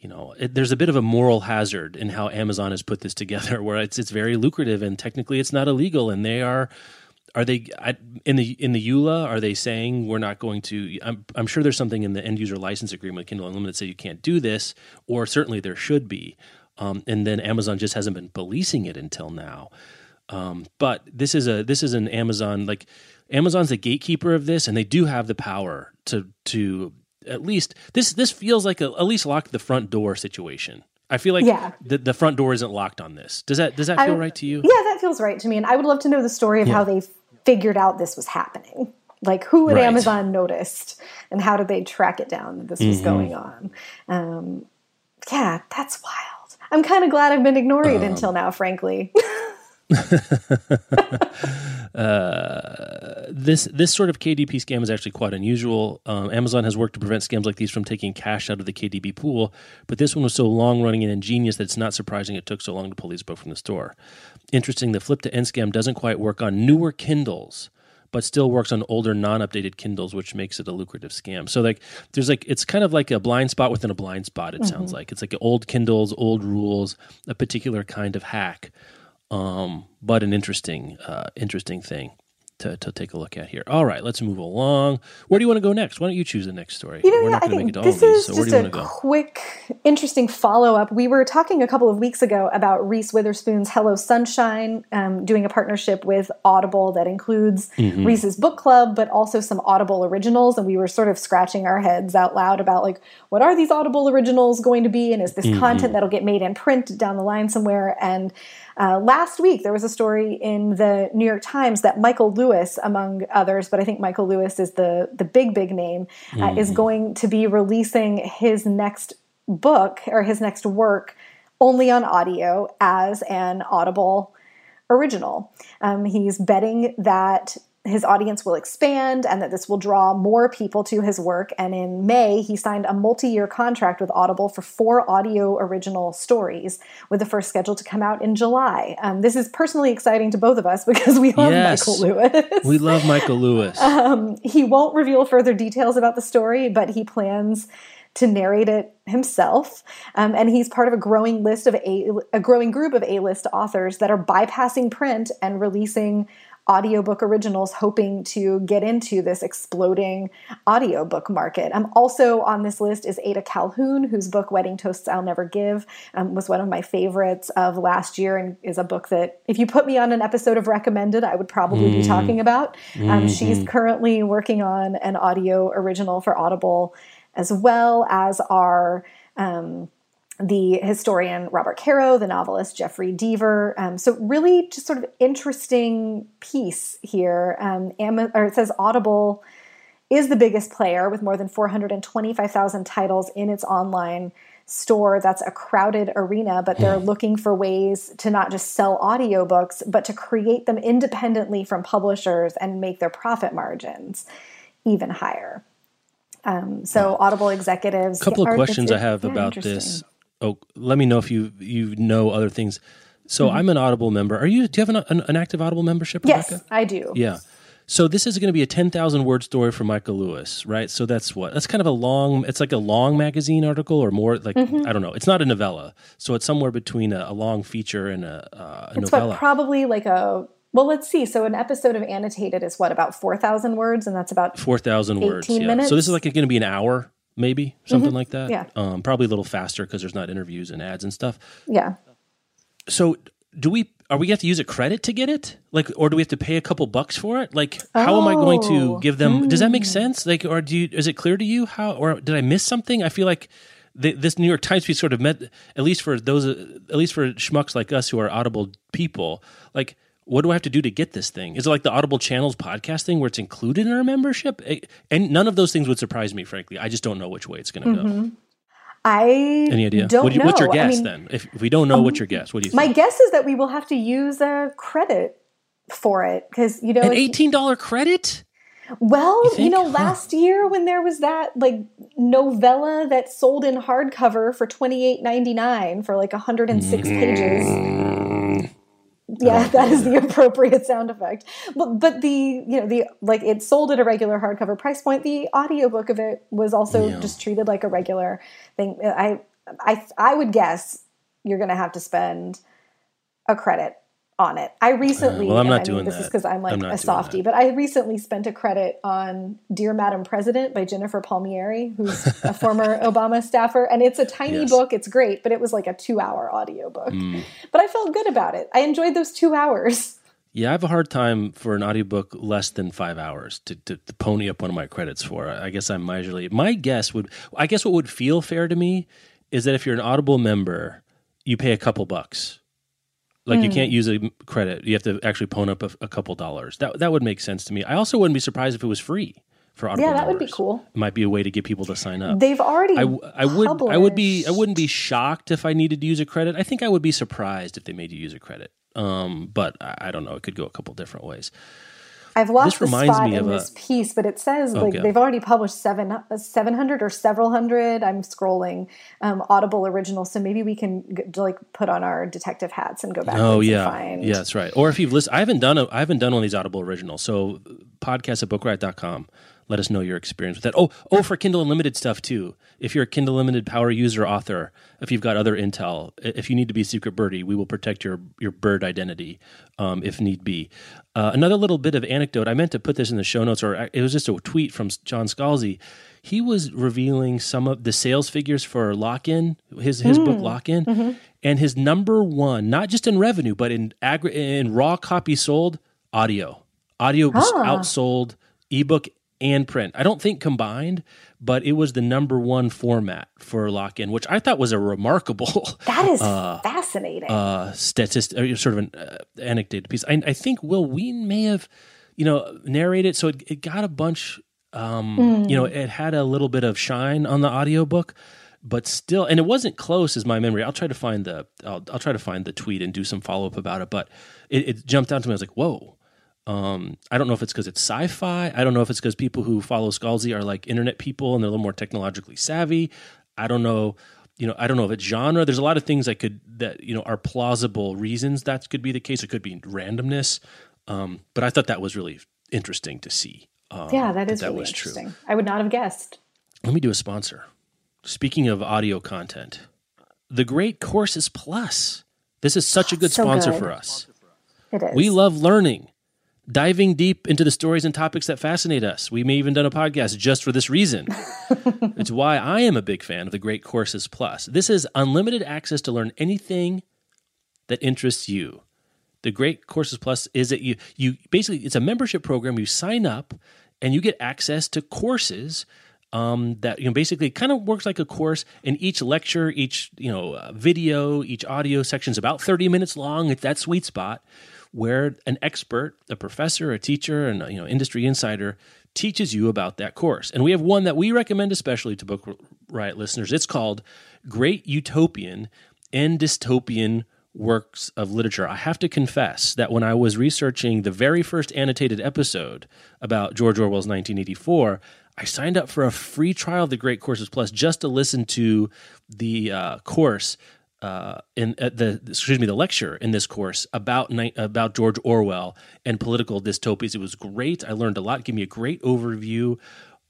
you know it, there's a bit of a moral hazard in how Amazon has put this together, where it's it's very lucrative and technically it's not illegal, and they are. Are they in the in the EULA? Are they saying we're not going to? I'm, I'm sure there's something in the end user license agreement with Kindle Unlimited that say you can't do this, or certainly there should be. Um, and then Amazon just hasn't been policing it until now. Um, but this is a this is an Amazon like Amazon's the gatekeeper of this, and they do have the power to to at least this this feels like a, at least lock the front door situation. I feel like Yeah. the, the front door isn't locked on this. Does that does that feel I- right to you? Yeah, that feels right to me and I would love to know the story of how they figured out this was happening. Like who at Right. Amazon noticed and how did they track it down that this Mm-hmm. was going on? Um, yeah, that's wild. I'm kind of glad I've been ignoring Um, it until now, frankly. this this sort of KDP scam is actually quite unusual. Um, Amazon has worked to prevent scams like these from taking cash out of the KDP pool, but this one was so long running and ingenious that it's not surprising it took so long to pull these book from the store. Interesting, the flip to end scam doesn't quite work on newer Kindles, but still works on older non-updated Kindles, which makes it a lucrative scam. So like there's like it's kind of like a blind spot within a blind spot. It sounds like it's like old Kindles, old rules, a particular kind of hack, um, but an interesting uh, interesting thing to, to take a look at here. All right, let's move along. Where do you want to go next? Why don't you choose the next story? You know, We're not I think it this of these, is so just a want to go? quick, interesting follow up. We were talking a couple of weeks ago about Reese Witherspoon's Hello Sunshine, um, doing a partnership with Audible that includes Mm-hmm. Reese's book club, but also some Audible originals. And we were sort of scratching our heads out loud about like, what are these Audible originals going to be? And is this Mm-hmm. content that'll get made in print down the line somewhere? And uh, last week, there was a story in the New York Times that Michael Lewis, among others, but I think Michael Lewis is the the big big name, uh, is going to be releasing his next book or his next work only on audio as an Audible original. Um, he's betting that his audience will expand and that this will draw more people to his work. And in May, he signed a multi year contract with Audible for four audio original stories, with the first scheduled to come out in July. Um, this is personally exciting to both of us because we love Yes. Michael Lewis. We love Michael Lewis. he won't reveal further details about the story, but he plans to narrate it himself. Um, and he's part of a growing list of a, a growing group of A-list authors that are bypassing print and releasing audiobook originals hoping to get into this exploding audiobook market. Um, also on this list is Ada Calhoun, whose book Wedding Toasts I'll Never Give um, was one of my favorites of last year and is a book that if you put me on an episode of recommended, I would probably be talking about. Um, She's currently working on an audio original for Audible as well as our. um, the historian Robert Caro, the novelist Jeffrey Deaver. Um, so really, just sort of interesting piece here. Um, Ama- or it says Audible is the biggest player with more than 425,000 titles in its online store. That's a crowded arena, but they're looking for ways to not just sell audiobooks, but to create them independently from publishers and make their profit margins even higher. Um, so Audible executives. A couple of questions I have yeah, about this. Oh, let me know if you you know other things. So Mm-hmm. I'm an Audible member. Are you? Do you have an, an, an active Audible membership, Yes, Rebecca? I do. Yeah. So this is going to be a ten thousand word story for Michael Lewis, right? So that's what that's kind of a long. It's like a long magazine article or more. Like Mm-hmm. I don't know. It's not a novella, so it's somewhere between a, a long feature and a, uh, a It's novella. what probably like a well. Let's see. So an episode of annotated is what about four thousand words, and that's about Four thousand words. 18 Yeah. minutes? So this is like going to be an hour, maybe something like that. Yeah. Um, probably a little faster because there's not interviews and ads and stuff. yeah. So do we are we have to use a credit to get it? Like or do we have to pay a couple bucks for it? Like how am I going to Oh. give them does that make Hmm. sense? Like or do you is it clear to you how or did I miss something? I feel like the, this New York Times piece sort of met at least for those at least for schmucks like us who are audible people. Like what do I have to do to get this thing? Is it like the Audible Channels podcast thing where it's included in our membership? It- and none of those things would surprise me, frankly. I just don't know which way it's going to go. Mm-hmm. I Any idea? Don't What you- know. What's your I guess mean, then? If, if we don't know, what's your um, guess? What do you Think? My guess is that we will have to use a credit for it because you know An eighteen dollar credit? Well, you, think? know, Huh. last year when there was that like novella that sold in hardcover for twenty eight ninety nine for like hundred and six pages. Mm. Yeah, that is the appropriate sound effect. But but the you know the like it sold at a regular hardcover price point. The audiobook of it was also Yeah. just treated like a regular thing. I I I would guess you're going to have to spend a credit on it. I recently, Uh, well, I'm not I mean, doing this is because I'm like I'm a doing softie, but I recently spent a credit on Dear Madam President by Jennifer Palmieri, who's a former Obama staffer. And it's a tiny Yes. book, it's great, but it was like a two hour audiobook. Mm. But I felt good about it. I enjoyed those two hours. Yeah, I have a hard time for an audiobook less than five hours to, to, to pony up one of my credits for. I guess I'm miserly. my guess would I guess what would feel fair to me is that if you're an Audible member, you pay a couple bucks. Like Hmm. you can't use a credit; you have to actually pone up a, a couple dollars. That that would make sense to me. I also wouldn't be surprised if it was free for Audible. Yeah, that would be cool. It might be a way to get people to sign up. They've already I, I would I would be. I wouldn't be shocked if I needed to use a credit. I think I would be surprised if they made you use a credit. Um, but I, I don't know. It could go a couple different ways. I've lost this the reminds spot me in a- this piece, but it says like Okay. they've already published seven, uh, 700 or several hundred. I'm scrolling um, Audible originals, so maybe we can g- like put on our detective hats and go back. Oh yeah, find. yeah, that's right. Or if you've listened, I haven't done a, I haven't done one of these Audible originals. So podcast at bookriot.com. Let us know your experience with that. Oh, oh, for Kindle Unlimited stuff too. If you're a Kindle Unlimited power user author, if you've got other intel, if you need to be secret birdie, we will protect your your bird identity um, if need be. Uh, another little bit of anecdote. I meant to put this in the show notes, or it was just a tweet from John Scalzi. He was revealing some of the sales figures for Lock In, his his book Lock In, and his number one, not just in revenue, but in agri- in raw copy sold, audio. Audio was outsold ebook and print. I don't think combined, but it was the number one format for Lock In, which I thought was a remarkable That is fascinating. uh, statist, or sort of an uh, anecdote piece. I, I think Wil Wheaton may have, you know, narrated, so it, it got a bunch. Um, You know, it had a little bit of shine on the audiobook, but still, and it wasn't close as my memory. I'll try to find the, I'll, I'll try to find the tweet and do some follow up about it. But it, it jumped out to me. I was like, whoa. Um, I don't know if it's because it's sci-fi. I don't know if it's because people who follow Scalzi are like internet people and they're a little more technologically savvy. I don't know. You know, I don't know if it's genre. There's a lot of things that could that you know are plausible reasons that could be the case. It could be randomness. Um, but I thought that was really interesting to see. Um, yeah, that is that really was true. I would not have guessed. Let me do a sponsor. Speaking of audio content, the Great Courses Plus. This is such a good So sponsor good. for us. It is. We love learning, diving deep into the stories and topics that fascinate us. We may even done a podcast just for this reason. it's why I am a big fan of the Great Courses Plus. This is unlimited access to learn anything that interests you. The Great Courses Plus is that you you basically it's a membership program. You sign up and you get access to courses um, that you know basically kind of works like a course. And each lecture, each you know uh, video, each audio section is about thirty minutes long. It's that sweet spot where an expert, a professor, a teacher, and you know industry insider teaches you about that course. And we have one that we recommend especially to Book Riot listeners. It's called Great Utopian and Dystopian works of literature. I have to confess that when I was researching the very first annotated episode about George Orwell's 1984, I signed up for a free trial of the Great Courses Plus just to listen to the uh, course uh, in uh, the excuse me the lecture in this course about about George Orwell and political dystopias. It was great. I learned a lot. Give me a great overview.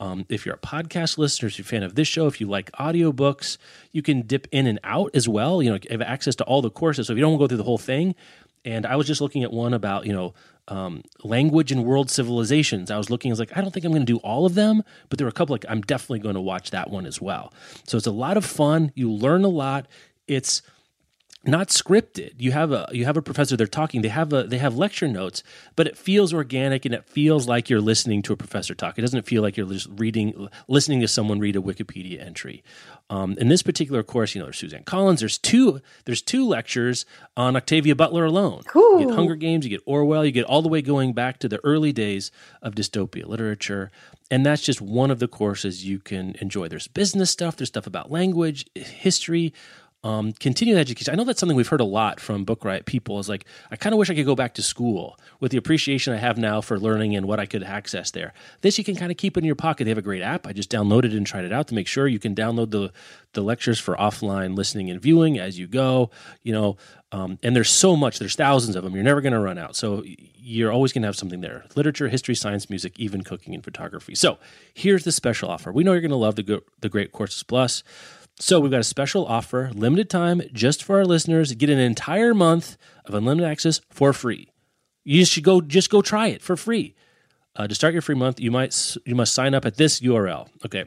Um, if you're a podcast listener, if you're a fan of this show, if you like audiobooks, you can dip in and out as well. You know, you have access to all the courses. So if you don't want to go through the whole thing, and I was just looking at one about, you know, um, language and world civilizations. I was looking, I was like, I don't think I'm going to do all of them, but there were a couple like I'm definitely going to watch that one as well. So it's a lot of fun. You learn a lot. It's not scripted. You have a you have a professor. They're talking. They have a they have lecture notes, but it feels organic and it feels like you're listening to a professor talk. It doesn't feel like you're just reading, listening to someone read a Wikipedia entry. Um, in this particular course, you know, there's Suzanne Collins. There's two there's two lectures on Octavia Butler alone. You get Hunger Games. You get Orwell. You get all the way going back to the early days of dystopia literature. And that's just one of the courses you can enjoy. There's business stuff. There's stuff about language, history um, continuing education. I know that's something we've heard a lot from Book Riot people. Is like, I kind of wish I could go back to school with the appreciation I have now for learning and what I could access there. This you can kind of keep in your pocket. They have a great app. I just downloaded it and tried it out to make sure you can download the the lectures for offline listening and viewing as you go. You know, um, and there's so much. There's thousands of them. You're never going to run out. So you're always going to have something there: literature, history, science, music, even cooking and photography. So here's the special offer. We know you're going to love the the Great Courses Plus. So we've got a special offer, limited time, just for our listeners. Get an entire month of unlimited access for free. You should go just go try it for free. Uh, to start your free month, you might you must sign up at this URL. Okay,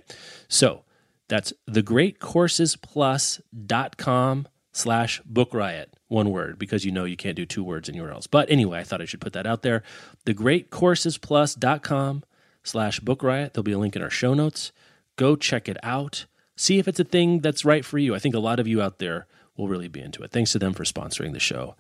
so that's thegreatcoursesplus.com slash book riot one word because you know you can't do two words in urls but anyway i thought i should put that out there thegreatcoursesplus.com slash book riot there'll be a link in our show notes go check it out see if it's a thing that's right for you i think a lot of you out there will really be into it thanks to them for sponsoring the show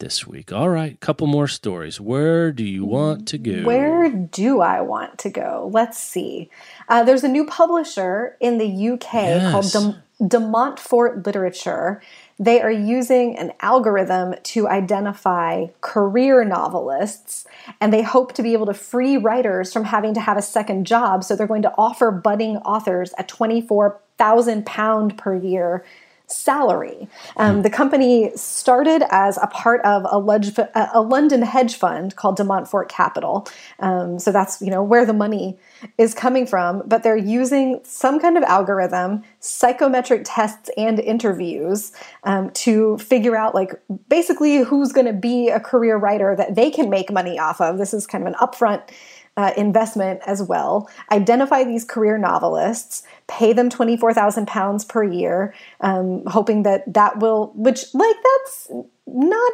this week all right couple more stories where do you want to go Where do I want to go? Let's see. Uh, there's a new publisher in the UK called Yes. Dem- De Montfort Literature. They are using an algorithm to identify career novelists, and they hope to be able to free writers from having to have a second job. So they're going to offer budding authors a £24,000 pound per year salary. Um, the company started as a part of a, ledge, a London hedge fund called De Montfort Capital. Um, so that's you know where the money is coming from. But they're using some kind of algorithm, psychometric tests, and interviews um, to figure out like basically who's going to be a career writer that they can make money off of. This is kind of an upfront uh, investment as well. Identify these career novelists, pay them twenty four thousand pounds per year, um, hoping that that will, which like that's not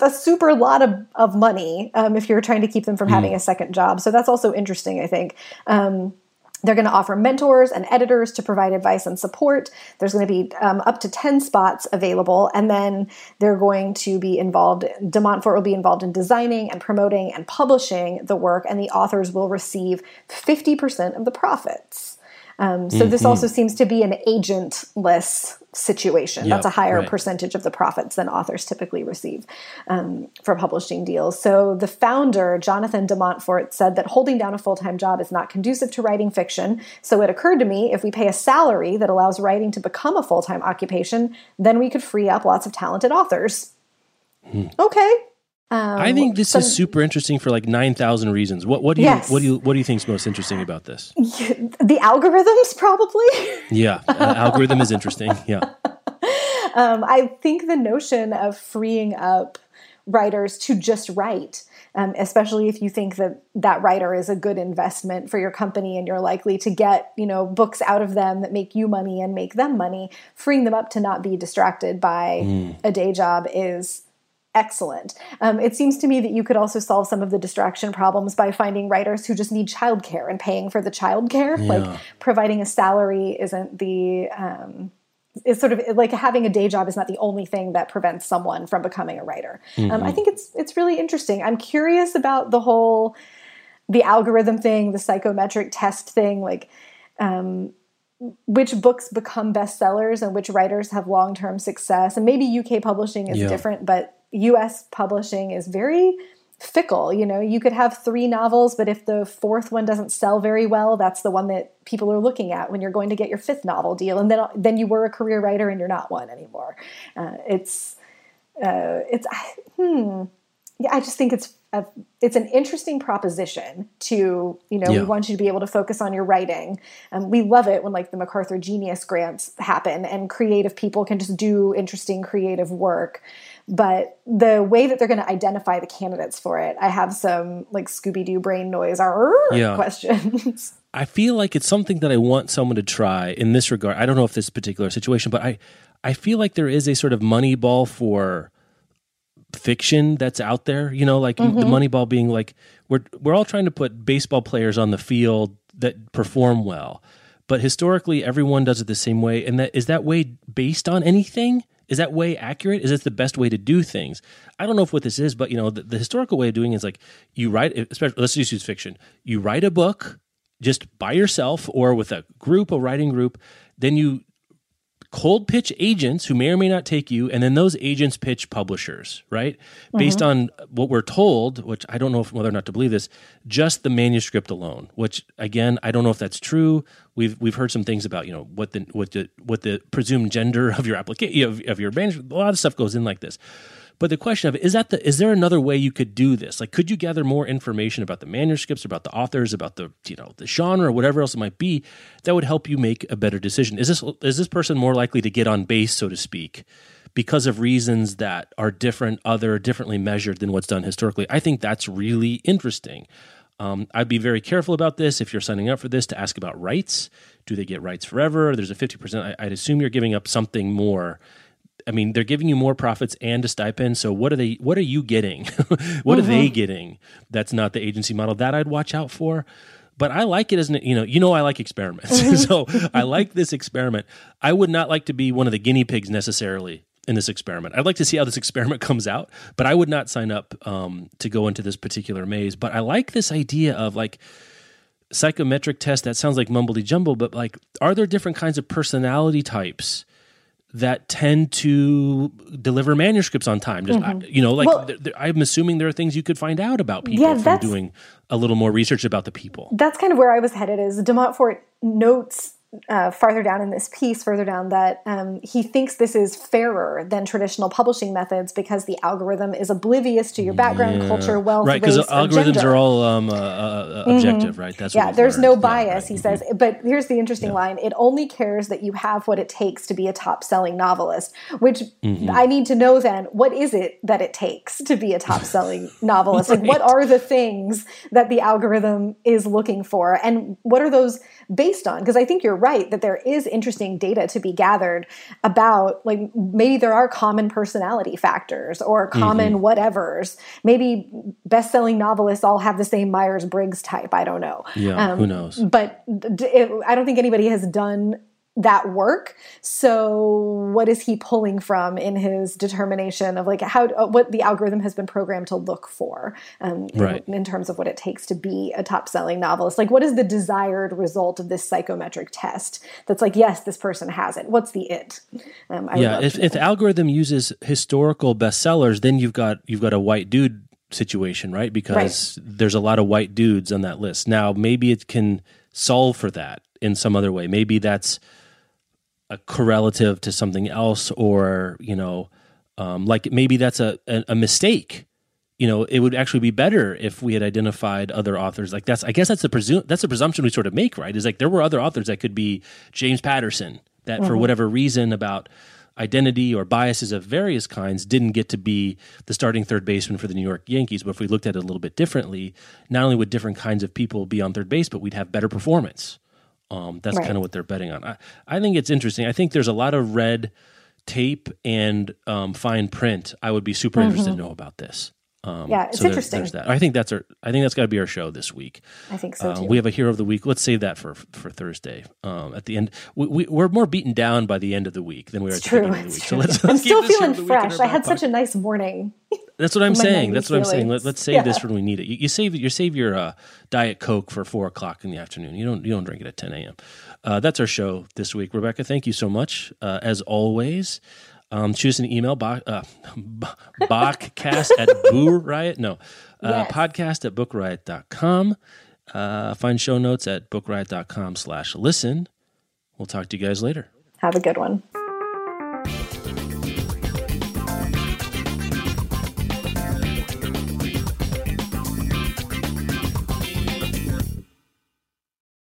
a super lot of, of money um, if you're trying to keep them from mm. having a second job. So that's also interesting, I think. Um, they're going to offer mentors and editors to provide advice and support. There's going to be um, up to 10 spots available, and then they're going to be involved, De Montfort will be involved in designing and promoting and publishing the work, and the authors will receive 50% of the profits. Um, so mm-hmm. this also seems to be an agentless situation. Yep, That's a higher right. percentage of the profits than authors typically receive um, for publishing deals. So the founder, Jonathan de Montfort, said that holding down a full time job is not conducive to writing fiction. So it occurred to me if we pay a salary that allows writing to become a full time occupation, then we could free up lots of talented authors. Hmm. Okay, um, I think this some, is super interesting for like nine thousand reasons. What what do you yes. what do you what do you think is most interesting about this? The algorithms, probably. yeah, uh, algorithm is interesting. Yeah. Um, I think the notion of freeing up writers to just write, um, especially if you think that that writer is a good investment for your company and you're likely to get you know books out of them that make you money and make them money, freeing them up to not be distracted by mm. a day job is excellent. Um, it seems to me that you could also solve some of the distraction problems by finding writers who just need childcare and paying for the childcare. Yeah. Like providing a salary isn't the um, is sort of like having a day job is not the only thing that prevents someone from becoming a writer. Mm-hmm. Um, I mm-hmm. think it's it's really interesting. I'm curious about the whole the algorithm thing, the psychometric test thing, like. Um, which books become bestsellers and which writers have long-term success and maybe uk publishing is yeah. different but US publishing is very fickle. You know, you could have three novels, but if the fourth one doesn't sell very well, that's the one that people are looking at when you're going to get your fifth novel deal. And then then you were a career writer and you're not one anymore. Uh, it's uh, it's hmm. Yeah, I just think it's a, it's an interesting proposition to you know yeah. we want you to be able to focus on your writing and we love it when like the macarthur genius grants happen and creative people can just do interesting creative work but the way that they're going to identify the candidates for it, I have some like Scooby Doo brain noise yeah. questions. I feel like it's something that I want someone to try in this regard. I don't know if this particular situation, but I I feel like there is a sort of money ball for fiction that's out there. You know, like mm-hmm. the money ball being like we're we're all trying to put baseball players on the field that perform well, but historically everyone does it the same way. And that is that way based on anything? Is that way accurate? Is this the best way to do things? I don't know if what this is, but you know, the, the historical way of doing it is like you write, especially let's just use fiction. You write a book just by yourself or with a group, a writing group. Then you cold pitch agents who may or may not take you, and then those agents pitch publishers, right? Mm-hmm. Based on what we're told, which I don't know if, whether or not to believe this, just the manuscript alone. Which again, I don't know if that's true. We've we've heard some things about you know what the what the what the presumed gender of your application of, of your manuscript. A lot of stuff goes in like this. But the question of is that the is there another way you could do this? Like, could you gather more information about the manuscripts, about the authors, about the you know the genre, or whatever else it might be, that would help you make a better decision? Is this is this person more likely to get on base, so to speak, because of reasons that are different, other differently measured than what's done historically? I think that's really interesting. Um, I'd be very careful about this if you're signing up for this to ask about rights. Do they get rights forever? There's a 50%. I, I'd assume you're giving up something more I mean, they're giving you more profits and a stipend. So what are they? What are you getting? what mm-hmm. are they mm-hmm. getting? That's not the agency model that I'd watch out for. But I like it as an you know you know I like experiments. Mm-hmm. so I like this experiment. I would not like to be one of the guinea pigs necessarily in this experiment. I'd like to see how this experiment comes out, but I would not sign up um, to go into this particular maze. But I like this idea of like psychometric test that sounds like mumbly jumble, but like, are there different kinds of personality types? That tend to deliver manuscripts on time. Just mm-hmm. You know, like well, th- th- I'm assuming there are things you could find out about people yeah, from doing a little more research about the people. That's kind of where I was headed. Is De Montfort notes uh, farther down in this piece, further down, that um, he thinks this is fairer than traditional publishing methods because the algorithm is oblivious to your background, yeah. culture, wealth, right? Because algorithms are all um, uh, uh, objective, mm-hmm. right? That's yeah. There's learned. no bias, yeah, right. he says. Mm-hmm. But here's the interesting yeah. line: it only cares that you have what it takes to be a top-selling novelist. Which mm-hmm. I need to know then: what is it that it takes to be a top-selling novelist? right. Like, what are the things that the algorithm is looking for, and what are those based on? Because I think you're right that there is interesting data to be gathered about like maybe there are common personality factors or common mm-hmm. whatevers. Maybe best-selling novelists all have the same Myers-Briggs type. I don't know. Yeah, um, who knows? But it, I don't think anybody has done that work. So what is he pulling from in his determination of like how uh, what the algorithm has been programmed to look for um, right. in, in, terms of what it takes to be a top selling novelist? Like what is the desired result of this psychometric test? That's like yes, this person has it. What's the it? Um, yeah, if, if the algorithm uses historical bestsellers, then you've got you've got a white dude situation, right? Because right. there's a lot of white dudes on that list. Now maybe it can solve for that in some other way. Maybe that's a correlative to something else or you know um, like maybe that's a, a, a mistake you know it would actually be better if we had identified other authors like that's i guess that's the presu- that's a presumption we sort of make right is like there were other authors that could be james patterson that mm-hmm. for whatever reason about identity or biases of various kinds didn't get to be the starting third baseman for the New York Yankees. But if we looked at it a little bit differently, not only would different kinds of people be on third base, but we'd have better performance. Um, that's right. kind of what they're betting on. I, I think it's interesting. I think there's a lot of red tape and um, fine print. I would be super mm-hmm. interested to know about this. Um, yeah, it's so interesting. There's that. I think that's our. I think that's got to be our show this week. I think so uh, too. we have a hero of the week. Let's save that for for Thursday. Um, at the end, we, we, are more beaten down by the end of the week than we are at the beginning of the week. So let's, let's I'm still feeling fresh. I had such a nice morning. That's what I'm saying. That's what I'm saying. Let, us save yeah. this when we need it. You, you save you save your uh, diet coke for four o'clock in the afternoon. You don't you don't drink it at 10 a.m. Uh, that's our show this week, Rebecca. Thank you so much uh, as always. Um, choose an email, Bach, uh, Bachcast at Boo Riot. No, uh, yes. podcast at bookriot.com. Uh, find show notes at bookriot.com slash listen. We'll talk to you guys later. Have a good one.